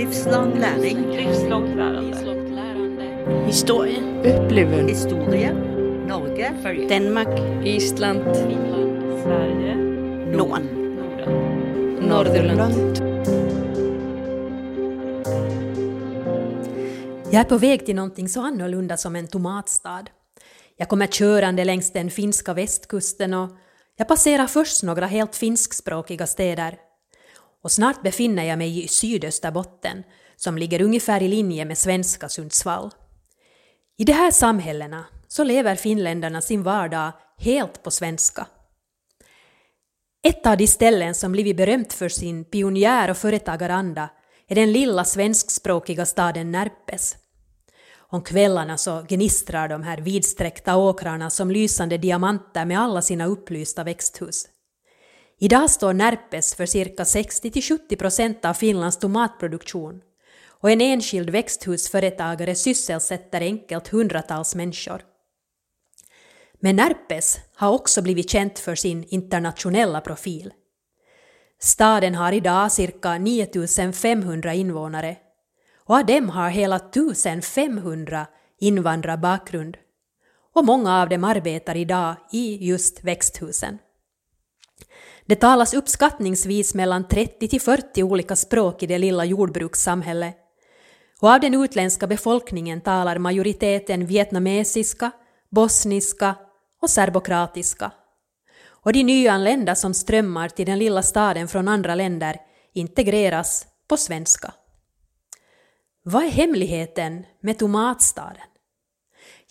Livslång läring. Livslångt lärande. Historie. Upplevelsen. Historia. Norge. Danmark. Island. Finland. Sverige. Norden. Norden. Nordirland. Jag är på väg till någonting så annorlunda som en tomatstad. Jag kommer körande längs den finska västkusten och jag passerar först några helt finskspråkiga städer. Och snart befinner jag mig i Sydösterbotten, som ligger ungefär i linje med svenska Sundsvall. I de här samhällena så lever finländarna sin vardag helt på svenska. Ett av de ställen som blivit berömt för sin pionjär och företagaranda är den lilla svenskspråkiga staden Närpes. Om kvällarna så gnistrar de här vidsträckta åkrarna som lysande diamanter med alla sina upplysta växthus. Idag står Närpes för cirka 60-70 procent av Finlands tomatproduktion och en enskild växthusföretagare sysselsätter enkelt hundratals människor. Men Närpes har också blivit känt för sin internationella profil. Staden har idag cirka 9500 invånare och av dem har hela 1500 invandrarbakgrund och många av dem arbetar idag i just växthusen. Det talas uppskattningsvis mellan 30 till 40 olika språk i det lilla jordbrukssamhället och av den utländska befolkningen talar majoriteten vietnamesiska, bosniska och serbokratiska. Och de nyanlända som strömmar till den lilla staden från andra länder integreras på svenska. Vad är hemligheten med tomatstaden?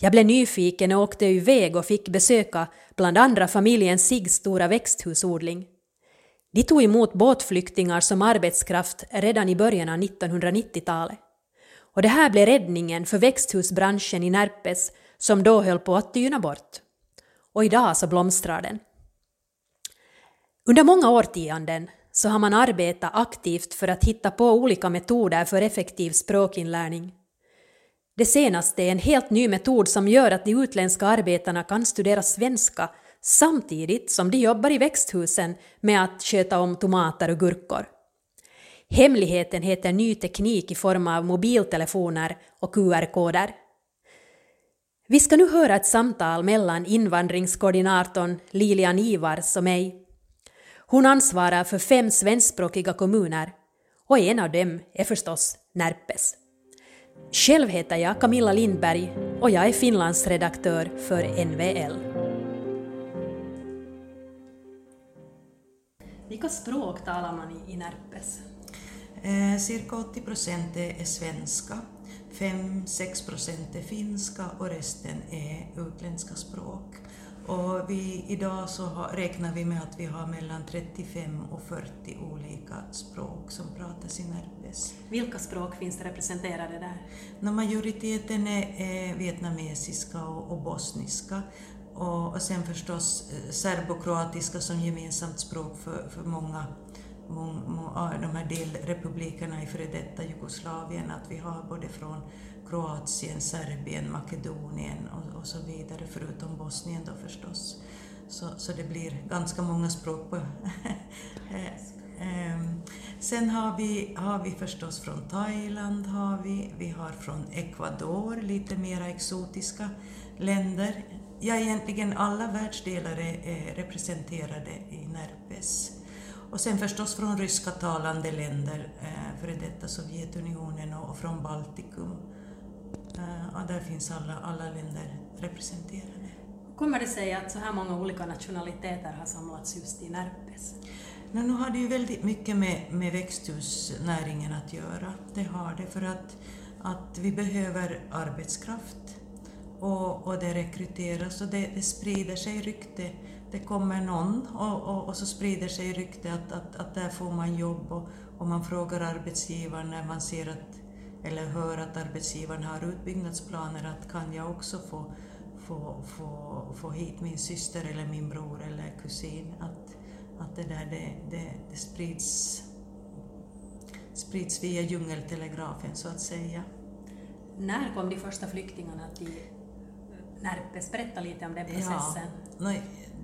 Jag blev nyfiken och åkte iväg och fick besöka bland andra familjen Sigs stora växthusodling. De tog emot båtflyktingar som arbetskraft redan i början av 1990-talet. Och det här blev räddningen för växthusbranschen i Närpes som då höll på att tyna bort. Och idag så blomstrar den. Under många årtionden så har man arbetat aktivt för att hitta på olika metoder för effektiv språkinlärning. Det senaste är en helt ny metod som gör att de utländska arbetarna kan studera svenska samtidigt som de jobbar i växthusen med att sköta om tomater och gurkor. Hemligheten heter ny teknik i form av mobiltelefoner och QR-koder. Vi ska nu höra ett samtal mellan invandringskoordinatorn Lilian Ivars och mig. Hon ansvarar för fem svenskspråkiga kommuner och en av dem är förstås Närpes. Själv heter jag Camilla Lindberg och jag är Finlandsredaktör för NVL. Vilka språk talar man i, i Närpes? Eh, cirka 80 procent är svenska, 5-6 procent är finska och resten är utländska språk. Och vi, idag så har, räknar vi med att vi har mellan 35 och 40 olika språk som pratas i Närpes. Vilka språk finns det representerade där? No, majoriteten är, är vietnamesiska och, och bosniska och, och sen förstås eh, serbokroatiska som gemensamt språk för, för många må, må, de här delrepublikerna i före detta Jugoslavien, att vi har både från Kroatien, Serbien, Makedonien och, och så vidare, förutom Bosnien då förstås. Så, så det blir ganska många språk på eh, ehm, Sen har vi, har vi förstås från Thailand, har vi, vi har från Ecuador, lite mera exotiska länder. Ja, egentligen alla världsdelar är representerade i Närpes. Och sen förstås från ryska talande länder, eh, före detta Sovjetunionen och från Baltikum. Eh, och där finns alla, alla länder representerade. Hur kommer det sig att så här många olika nationaliteter har samlats just i Närpes? No, nu har det ju väldigt mycket med, med växthusnäringen att göra. Det har det, för att, att vi behöver arbetskraft och, och det rekryteras och det, det sprider sig rykte. Det kommer någon och, och, och så sprider sig rykte att, att, att där får man jobb och, och man frågar arbetsgivaren när man ser att, eller hör att arbetsgivaren har utbyggnadsplaner att kan jag också få, få, få, få hit min syster eller min bror eller kusin. Att, att det där det, det, det sprids, sprids via djungeltelegrafen så att säga. När kom de första flyktingarna till Närpes? Berätta lite om den processen. Ja,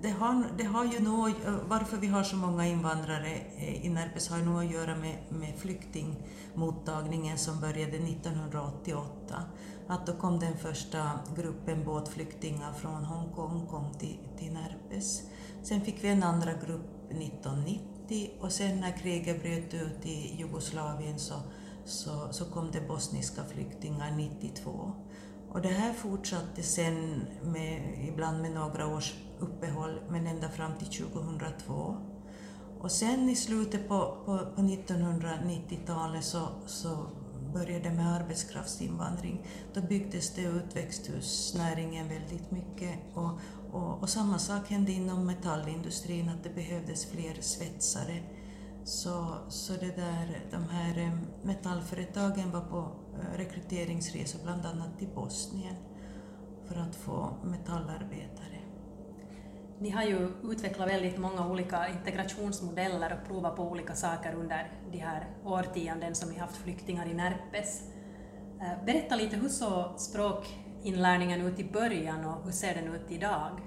det, har, det har ju nog, varför vi har så många invandrare eh, i Närpes har nog att göra med, med flyktingmottagningen som började 1988. Att då kom den första gruppen båtflyktingar från Hongkong kom till, till Närpes. Sen fick vi en andra grupp 1990 och sen när kriget bröt ut i Jugoslavien så, så, så kom det bosniska flyktingar 92. Och det här fortsatte sen med, ibland med några års uppehåll, men ända fram till 2002. Och sen i slutet på, på, på 1990-talet så, så började med arbetskraftsinvandring. Då byggdes det ut växthusnäringen väldigt mycket och, och, och, samma sak hände inom metallindustrin, att det behövdes fler svetsare. Så, så det där, de här eh, metallföretagen var på rekryteringsresor bland annat till Bosnien för att få metallarbetare. Ni har ju utvecklat väldigt många olika integrationsmodeller och provat på olika saker under de här årtionden som vi haft flyktingar i Närpes. Eh, berätta lite, hur såg språkinlärningen ut i början och hur ser den ut idag?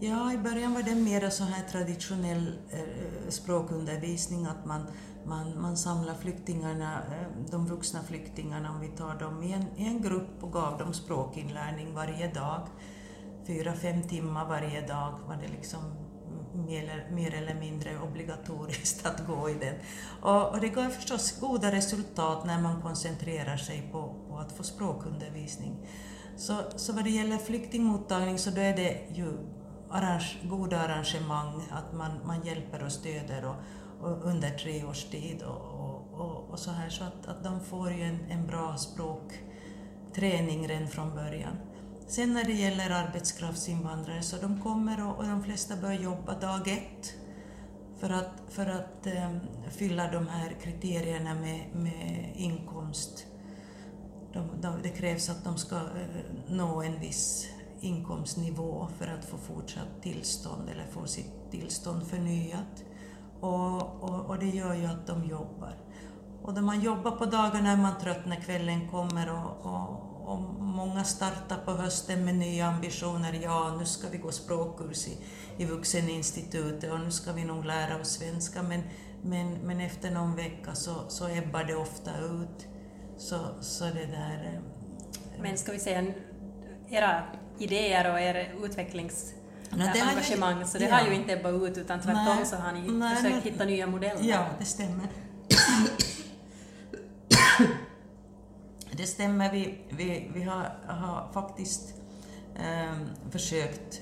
Ja, i början var det mer så här traditionell eh, språkundervisning, att man, man, man samlar flyktingarna, eh, de vuxna flyktingarna, om vi tar dem i en, i en grupp och gav dem språkinlärning varje dag fyra, fem timmar varje dag var det liksom mer, mer eller mindre obligatoriskt att gå i den. Och, och, det gav förstås goda resultat när man koncentrerar sig på, på att få språkundervisning. Så, så vad det gäller flyktingmottagning så då är det ju arrange, goda arrangemang, att man, man hjälper och stöder och under tre års tid och, och, och, så här så att, att de får ju en, en bra språkträning redan från början. Sen när det gäller arbetskraftsinvandrare så de kommer och, och de flesta börjar jobba dag ett för att, för att um, fylla de här kriterierna med, med inkomst. De, de, det krävs att de ska uh, nå en viss inkomstnivå för att få fortsatt tillstånd eller få sitt tillstånd förnyat. Och, och, och det gör ju att de jobbar. Och när man jobbar på dagarna är man trött när kvällen kommer och, och, och många startar på hösten med nya ambitioner. Ja, nu ska vi gå språkkurs i, i vuxeninstitutet och nu ska vi nog lära oss svenska. Men, men, men efter någon vecka så, så ebbar det ofta ut. Så, så det där... Eh, men ska vi säga, era idéer och er utvecklings No, det engagemang, så det ja. har ju inte ebbat ut utan tvärtom nej, så har ni nej, försökt hitta nya modeller. Ja, det stämmer. Det stämmer, vi, vi, vi har, har faktiskt eh, försökt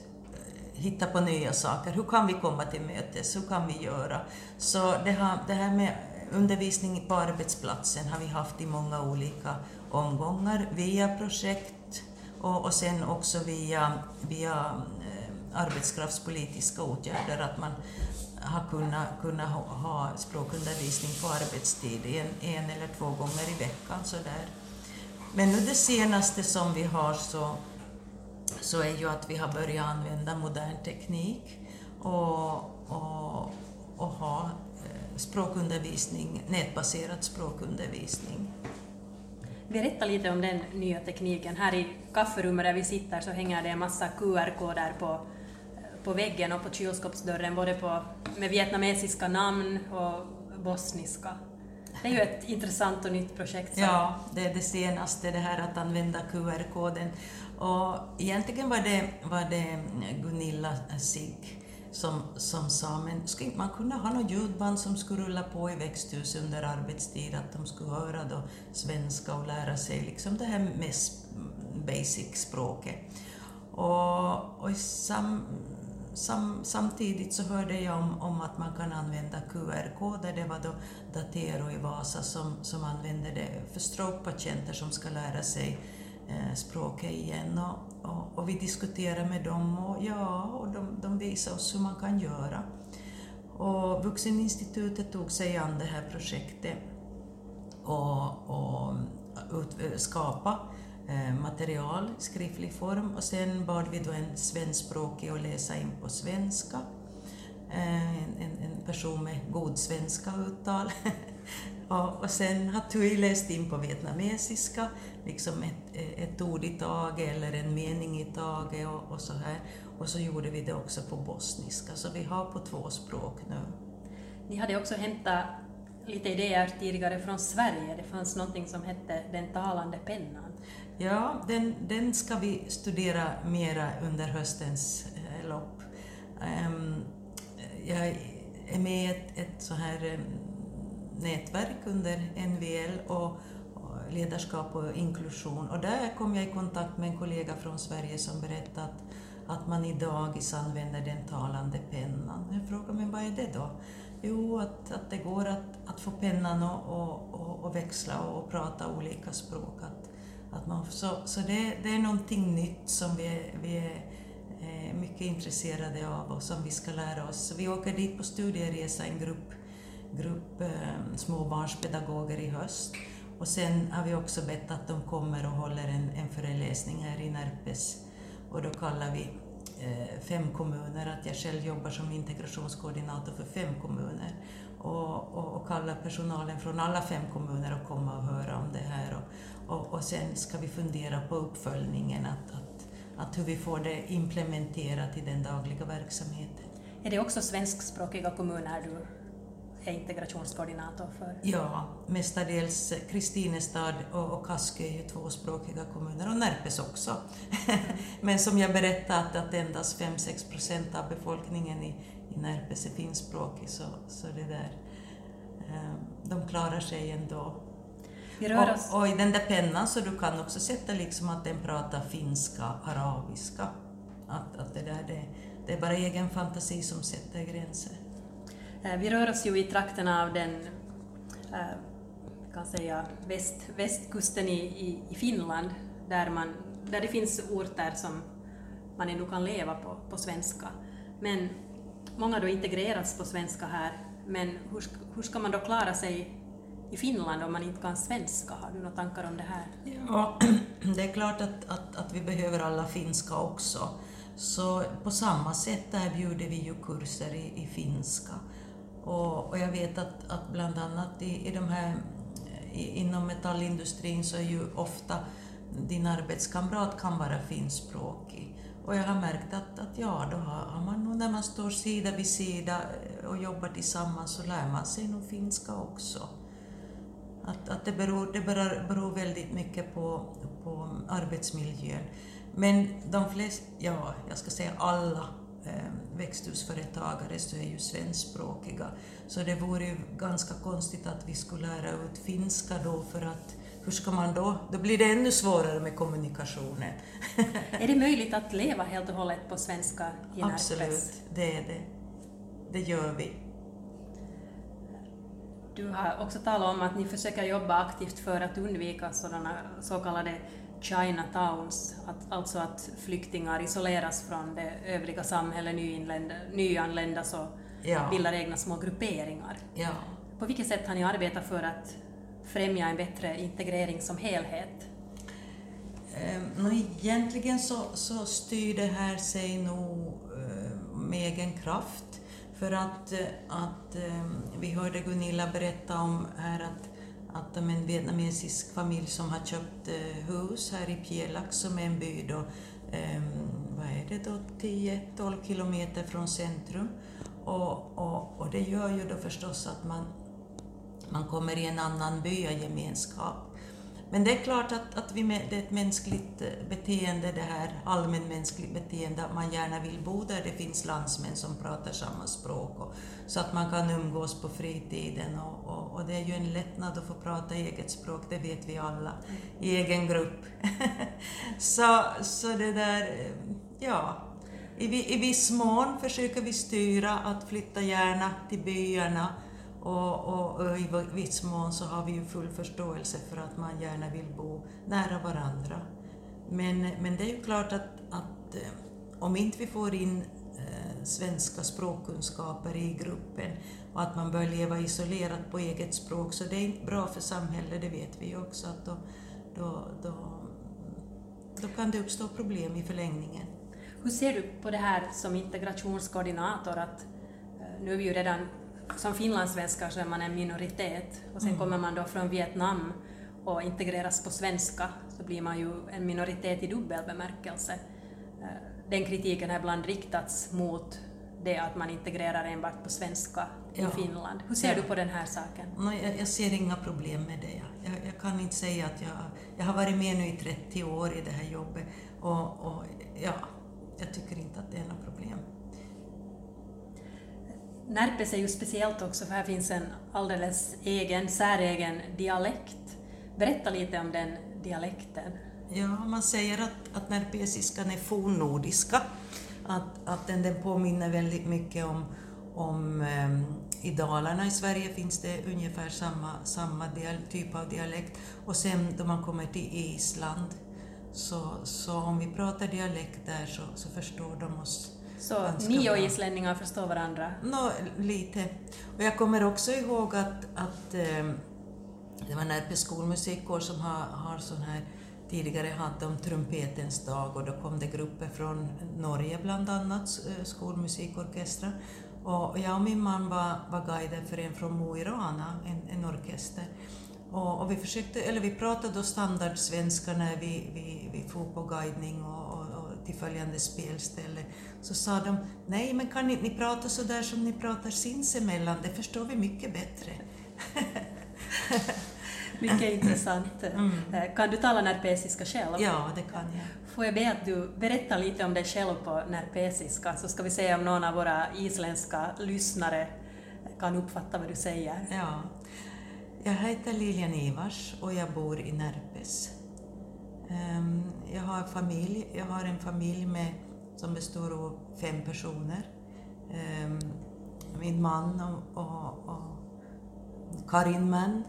hitta på nya saker. Hur kan vi komma till mötes? Hur kan vi göra? Så det, har, det här med undervisning på arbetsplatsen har vi haft i många olika omgångar via projekt och, och sen också via, via arbetskraftspolitiska åtgärder, att man har kunnat, kunnat ha, språkundervisning på arbetstid en, en eller två gånger i veckan. Sådär. Men nu det senaste som vi har så, så är ju att vi har börjat använda modern teknik och, och, och ha eh, språkundervisning, nätbaserad språkundervisning. Berätta lite om den nya tekniken. Här i kafferummet där vi sitter så hänger det en massa QR-koder på, på väggen och på kylskåpsdörren, både på, med vietnamesiska namn och bosniska. Det är ju ett intressant och nytt projekt. Så. Ja, det är det senaste, det här att använda QR-koden. Och egentligen var det, var det Gunilla Sigg som, som sa, men skulle man kunna ha något ljudband som skulle rulla på i växthus under arbetstid, att de skulle höra då svenska och lära sig liksom det här mest basic språket. Och, och i sam, sam, samtidigt så hörde jag om, om, att man kan använda QR-koder. Det var då Datero i Vasa som, som använde det för strokepatienter som ska lära sig eh, språket igen. Och, och, och, vi diskuterade med dem och, ja, och de, de visade oss hur man kan göra. Och Vuxeninstitutet tog sig an det här projektet och, och ut, eh, skapa Eh, material, skriftlig form och sen bad vi då en svenskspråkig att läsa in på svenska. Eh, en, en, en person med god svenska uttal. Och, och sen har Tui läst in på vietnamesiska, liksom ett, eh, ett ord i taget eller en mening i taget och, och så här. Och så gjorde vi det också på bosniska, så vi har på två språk nu. Ni hade också hämtat lite idéer tidigare från Sverige. Det fanns någonting som hette Den talande pennan. Ja, den, den ska vi studera mera under höstens eh, lopp. Um, jag är med i ett, ett så här um, nätverk under NVL och, och, ledarskap och inklusion och där kom jag i kontakt med en kollega från Sverige som berättade att, att man i dagis använder den talande pennan. Jag frågade mig vad är det då? Jo, att, att det går att, att få pennan och, och, och, och växla och, prata olika språk. Att, att man, så så det, det är någonting nytt som vi, vi är eh, mycket intresserade av och som vi ska lära oss. Så vi åker dit på studieresa, en grupp, grupp eh, småbarnspedagoger i höst. Och sen har vi också bett att de kommer och håller en, en föreläsning här i Närpes och då kallar vi Eh, fem kommuner, att jag själv jobbar som integrationskoordinator för fem kommuner och, och, och kallar personalen från alla fem kommuner att komma och höra om det här. Och, och, och sen ska vi fundera på uppföljningen, att, att, att hur vi får det implementerat i den dagliga verksamheten. Är det också svenskspråkiga kommuner du är integrationskoordinator för? Ja, mestadels Kristinestad och, och Kaskö är ju tvåspråkiga kommuner och Närpes också. Men som jag berättade att endast 5-6 procent av befolkningen i, i Närpes är finskspråkig så, så det där, eh, de klarar sig ändå. Och, och, i den där pennan så du kan också sätta liksom att den pratar finska, arabiska. Att, att det, där, det, det är bara egen fantasi som sätter gränser. Eh, vi rör oss ju i trakterna av den eh, kan säga, väst, västkusten i, i, i, Finland, där, man, där det finns orter som man ändå kan leva på, på svenska. Men många då integreras på svenska här, men hur, hur ska man då klara sig i Finland om man inte kan svenska? Har du några tankar om det här? Ja, det är klart att, att, att vi behöver alla finska också. Så på samma sätt erbjuder vi ju kurser i, i finska. Och, och jag vet att, att bland annat i, i de här, i, inom metallindustrin så är ju ofta din arbetskamrat kan vara finskspråkig. Och jag har märkt att, att ja, då har, man nog när man står sida vid sida eh, och jobbar tillsammans så lär man sig nog finska också. Att, att det, beror, det beror, beror väldigt mycket på, på arbetsmiljön. Men de flesta, ja, jag ska säga alla växthusföretagare så är ju svenskspråkiga. Så det vore ju ganska konstigt att vi skulle lära ut finska då för att hur ska man då? Då blir det ännu svårare med kommunikationen. är det möjligt att leva helt och hållet på svenska i Absolut, det är det. Det gör vi. Du har också talat om att ni försöker jobba aktivt för att undvika sådana så kallade Chinatowns, att, alltså att flyktingar isoleras från det övriga samhället, nyanlända, så ja. bildar egna små grupperingar. Ja. På vilket sätt har ni arbetat för att främja en bättre integrering som helhet? Um, egentligen så, så styr det här sig nog uh, med egen kraft. För att, uh, att um, vi hörde Gunilla berätta om här att att de är en vietnamesisk familj som har köpt eh, hus här i Pielak, som är en by då, ehm, vad är det då, 10-12 kilometer från centrum. Och, och, och det gör ju då förstås att man, man kommer i en annan by gemenskap. Men det är klart att, att vi med, det är ett mänskligt eh, beteende, det här allmänmänskligt beteende, att man gärna vill bo där det finns landsmän som pratar samma språk, och, så att man kan umgås på fritiden. Och, och, och, det är ju en lättnad att få prata eget språk, det vet vi alla, i egen grupp. så, så det där, eh, ja, i, i viss mån försöker vi styra att flytta gärna till byarna, och, och, och, i viss mån så har vi ju full förståelse för att man gärna vill bo nära varandra. Men, men det är ju klart att, att eh, om inte vi får in eh, svenska språkkunskaper i gruppen och att man bör leva isolerat på eget språk så det är inte bra för samhället, det vet vi ju också att då, då, då, då kan det uppstå problem i förlängningen. Hur ser du på det här som integrationskoordinator att eh, nu är vi ju redan som finlandssvenskar så är man en minoritet och sen kommer man då från Vietnam och integreras på svenska så blir man ju en minoritet i dubbel bemärkelse. Eh, Den kritiken har ibland riktats mot det att man integrerar enbart på svenska Ja. i Finland. Hur ser Ja. du på den här saken? Nej, jag, jag ser inga problem med det. Jag, jag kan inte säga att jag... Jag har varit med nu i 30 år i det här jobbet och, och ja, jag tycker inte att det är något problem. Närpes är ju speciellt också för här finns en alldeles egen, säregen dialekt. Berätta lite om den dialekten. Ja, man säger att, att närpesiskan är fornnordiska. Att, att den, den påminner väldigt mycket om, om um, i Dalarna i Sverige finns det ungefär samma, samma dial, typ av dialekt. Och sen då man kommer till Island, så, så om vi pratar dialekt där så, så förstår de oss så ni och islänningar förstår varandra. Nå, lite. Och jag kommer också ihåg att, att eh, det var Närpes skolmusikkår som har, har sån här tidigare hade om trumpetens dag och då kom det grupper från Norge bland annat, eh, skolmusikorkestrar. Och jag och min man var, var guider för en från Mo i Rana, en, en orkester. Och, och vi, försökte, eller vi pratade då standardsvenska när vi, vi, vi for på guidning och till följande spelställe. Så sa de, nej men kan inte ni prata så där som ni pratar sinsemellan, det förstår vi mycket bättre. Mycket intressant. Eh, Kan du tala närpesiska själv? Ja, det kan jag. Får jag be att du berättar lite om dig själv på närpesiska så ska vi se om någon av våra isländska lyssnare kan uppfatta vad du säger. Ja. Jag heter Lilian Ivars och jag bor i Närpes. Ehm, jag har, familj, jag har en familj med, som består av fem personer. Ehm, min man och, och, och Karin Mann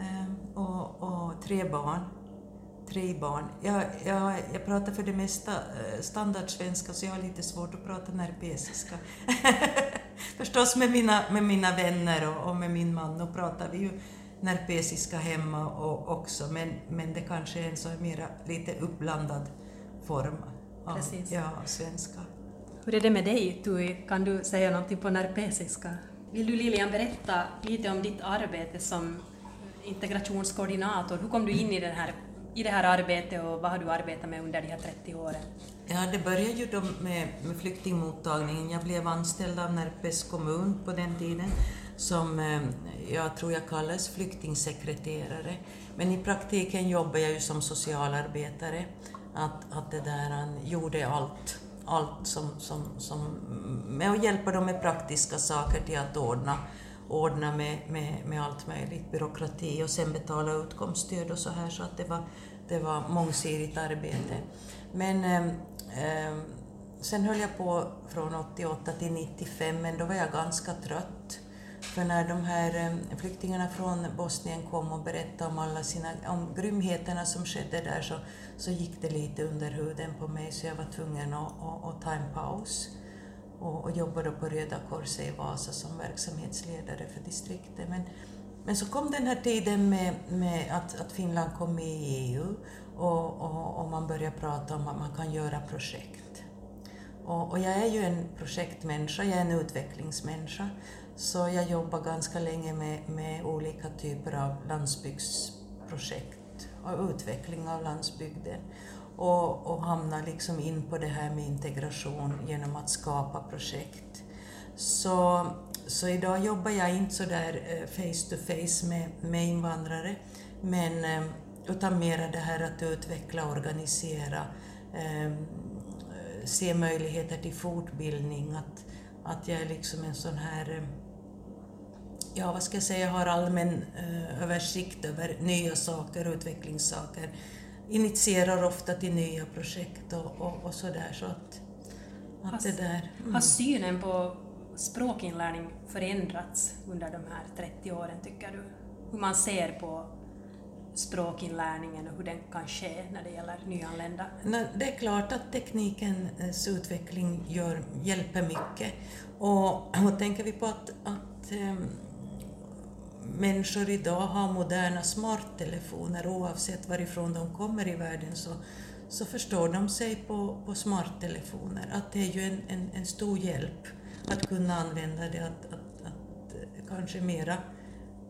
ehm, och, och tre barn. Tre barn. Jag, jag, jag pratar för det mesta eh, standardsvenska så jag har lite svårt att prata närpesiska. Förstås med mina, med mina vänner och, och med min man, och pratar vi ju närpesiska hemma och, också, men, men det kanske är en så mera lite uppblandad form av Precis. ja, svenska. Hur är det med dig, Tui? Kan du säga någonting på närpesiska? Vill du Lilian berätta lite om ditt arbete som integrationskoordinator? Hur kom du in i, den här, i det här arbetet och vad har du arbetat med under de här 30 åren? Ja, det började ju då med, med flyktingmottagningen. Jag blev anställd av Närpes kommun på den tiden som eh, jag tror jag kallades flyktingsekreterare. Men i praktiken jobbade jag ju som socialarbetare. Att, att det där, han gjorde allt, allt som, som, som, med att hjälpa dem med praktiska saker till att ordna, ordna med, med, med allt möjligt, byråkrati och sen betala utkomststöd och så här så att det var, det var mångsidigt arbete. Men eh, eh, sen höll jag på från 88 till 95 men då var jag ganska trött. För när de här eh, flyktingarna från Bosnien kom och berättade om alla sina, om grymheterna som skedde där så, så gick det lite under huden på mig så jag var tvungen att, att, att ta en paus och, och jobbade på Röda Korset i Vasa som verksamhetsledare för distriktet. Men, men så kom den här tiden med, med att, att Finland kom med i EU och, och, och man började prata om att man kan göra projekt. Och, och jag är ju en projektmänniska, jag är en utvecklingsmänniska. Så jag jobbar ganska länge med, med olika typer av landsbygdsprojekt och utveckling av landsbygden. Och, och hamnar liksom in på det här med integration genom att skapa projekt. Så, så idag jobbar jag inte så där eh, face to face med, med invandrare, men eh, utan mera det här att utveckla, organisera, ehm, eh, se möjligheter till fortbildning, att, att jag är liksom en sån här eh, ja, vad ska jag säga, har allmän eh, översikt över nya saker, utvecklingssaker, initierar ofta till nya projekt och, och, och sådär. Så att, att det där... Har synen på språkinlärning förändrats under de här 30 åren, tycker du? Hur man ser på språkinlärningen och hur den kan ske när det gäller nyanlända? Det är klart att teknikens utveckling gör, hjälper mycket. Och, och tänker vi på att, att ehm, människor idag har moderna smarttelefoner oavsett varifrån de kommer i världen så, så förstår de sig på, på smarttelefoner. Att det är ju en, en, en stor hjälp att kunna använda det, att, att, att eh, kanske mera,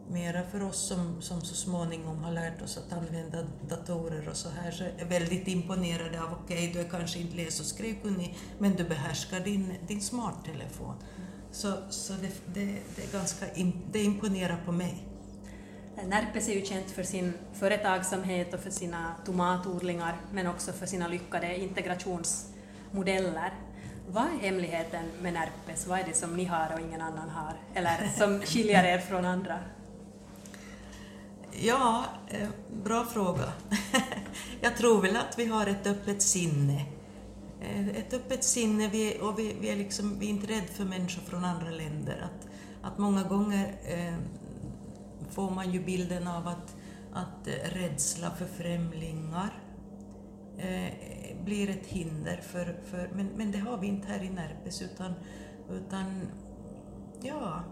mera för oss som, som så småningom har lärt oss att använda datorer och så här, så är väldigt imponerade av, okej, okay, du är kanske inte läs och skrivkunnig, men du behärskar din, din smarttelefon. Så, så det, det, det, är ganska, det imponerar på mig. Närpes är ju känt för sin företagsamhet och för sina tomatodlingar, men också för sina lyckade integrationsmodeller. Vad är hemligheten med Närpes? Vad är det som ni har och ingen annan har? Eller som skiljer er från andra? Ja, eh, bra fråga. Jag tror väl att vi har ett öppet sinne. Eh, ett öppet sinne vi, och vi, vi, är liksom, vi är inte rädda för människor från andra länder. Att, att många gånger eh, får man ju bilden av att, att eh, rädsla för främlingar eh, blir ett hinder för, för men, men det har vi inte här i Närpes utan, utan ja.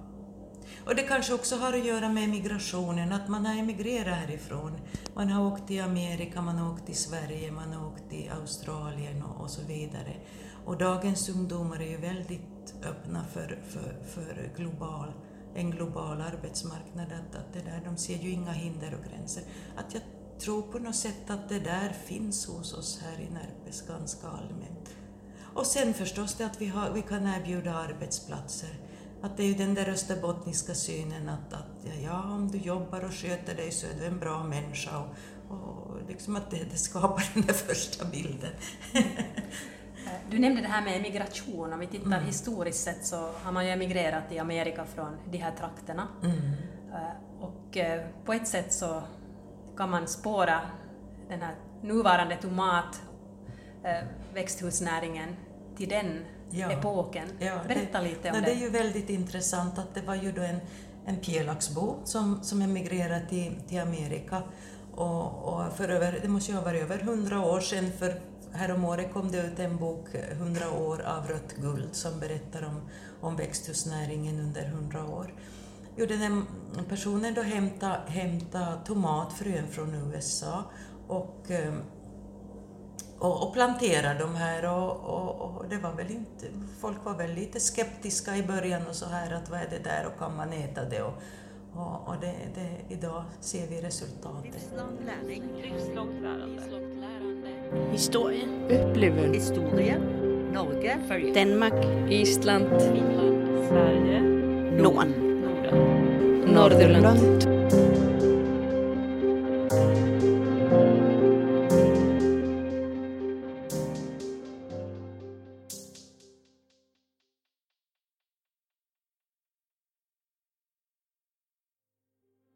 Och det kanske också har att göra med migrationen, att man har emigrerat härifrån. Man har åkt till Amerika, man har åkt till Sverige, man har åkt till Australien och, och så vidare. Och dagens ungdomar är ju väldigt öppna för, för, för global, en global arbetsmarknad. Att, att det där, de ser ju inga hinder och gränser. Att jag tror på något sätt att det där finns hos oss här i Närpes ganska allmänt. Och sen förstås det att vi, har, vi kan erbjuda arbetsplatser. Att det är ju den där österbottniska synen att, att ja, om du jobbar och sköter dig så är du en bra människa. Och, och liksom att det, det skapar den där första bilden. Du nämnde det här med emigration. Om vi tittar mm. historiskt sett så har man ju emigrerat i Amerika från de här trakterna. Mm. Eh, och eh, på ett sätt så kan man spåra den här nuvarande tomat eh, växthusnäringen till den ja. epoken. Ja, Berätta det, lite om det. Det är ju väldigt intressant att det var ju då en, en pjälaxbo som, som emigrerade till, till Amerika och, och, för över, det måste ju ha varit över hundra år sedan, för häromåret kom det ut en bok, 100 år av rött guld, som berättar om, om växthusnäringen under hundra år. Jo, den här personen då hämtade, hämtade tomatfrön från USA och, ehm, och, och planterade de här och, och, och, det var väl inte, folk var väl lite skeptiska i början och så här att vad är det där och kan man äta det? Och, och, och det, det, idag ser vi resultatet. Livslång lärning. Livslångt lärande. Historia. Upplevelser. Historia. Norge. Danmark. Island. Finland. Sverige. Norden. Norden. Nordirland.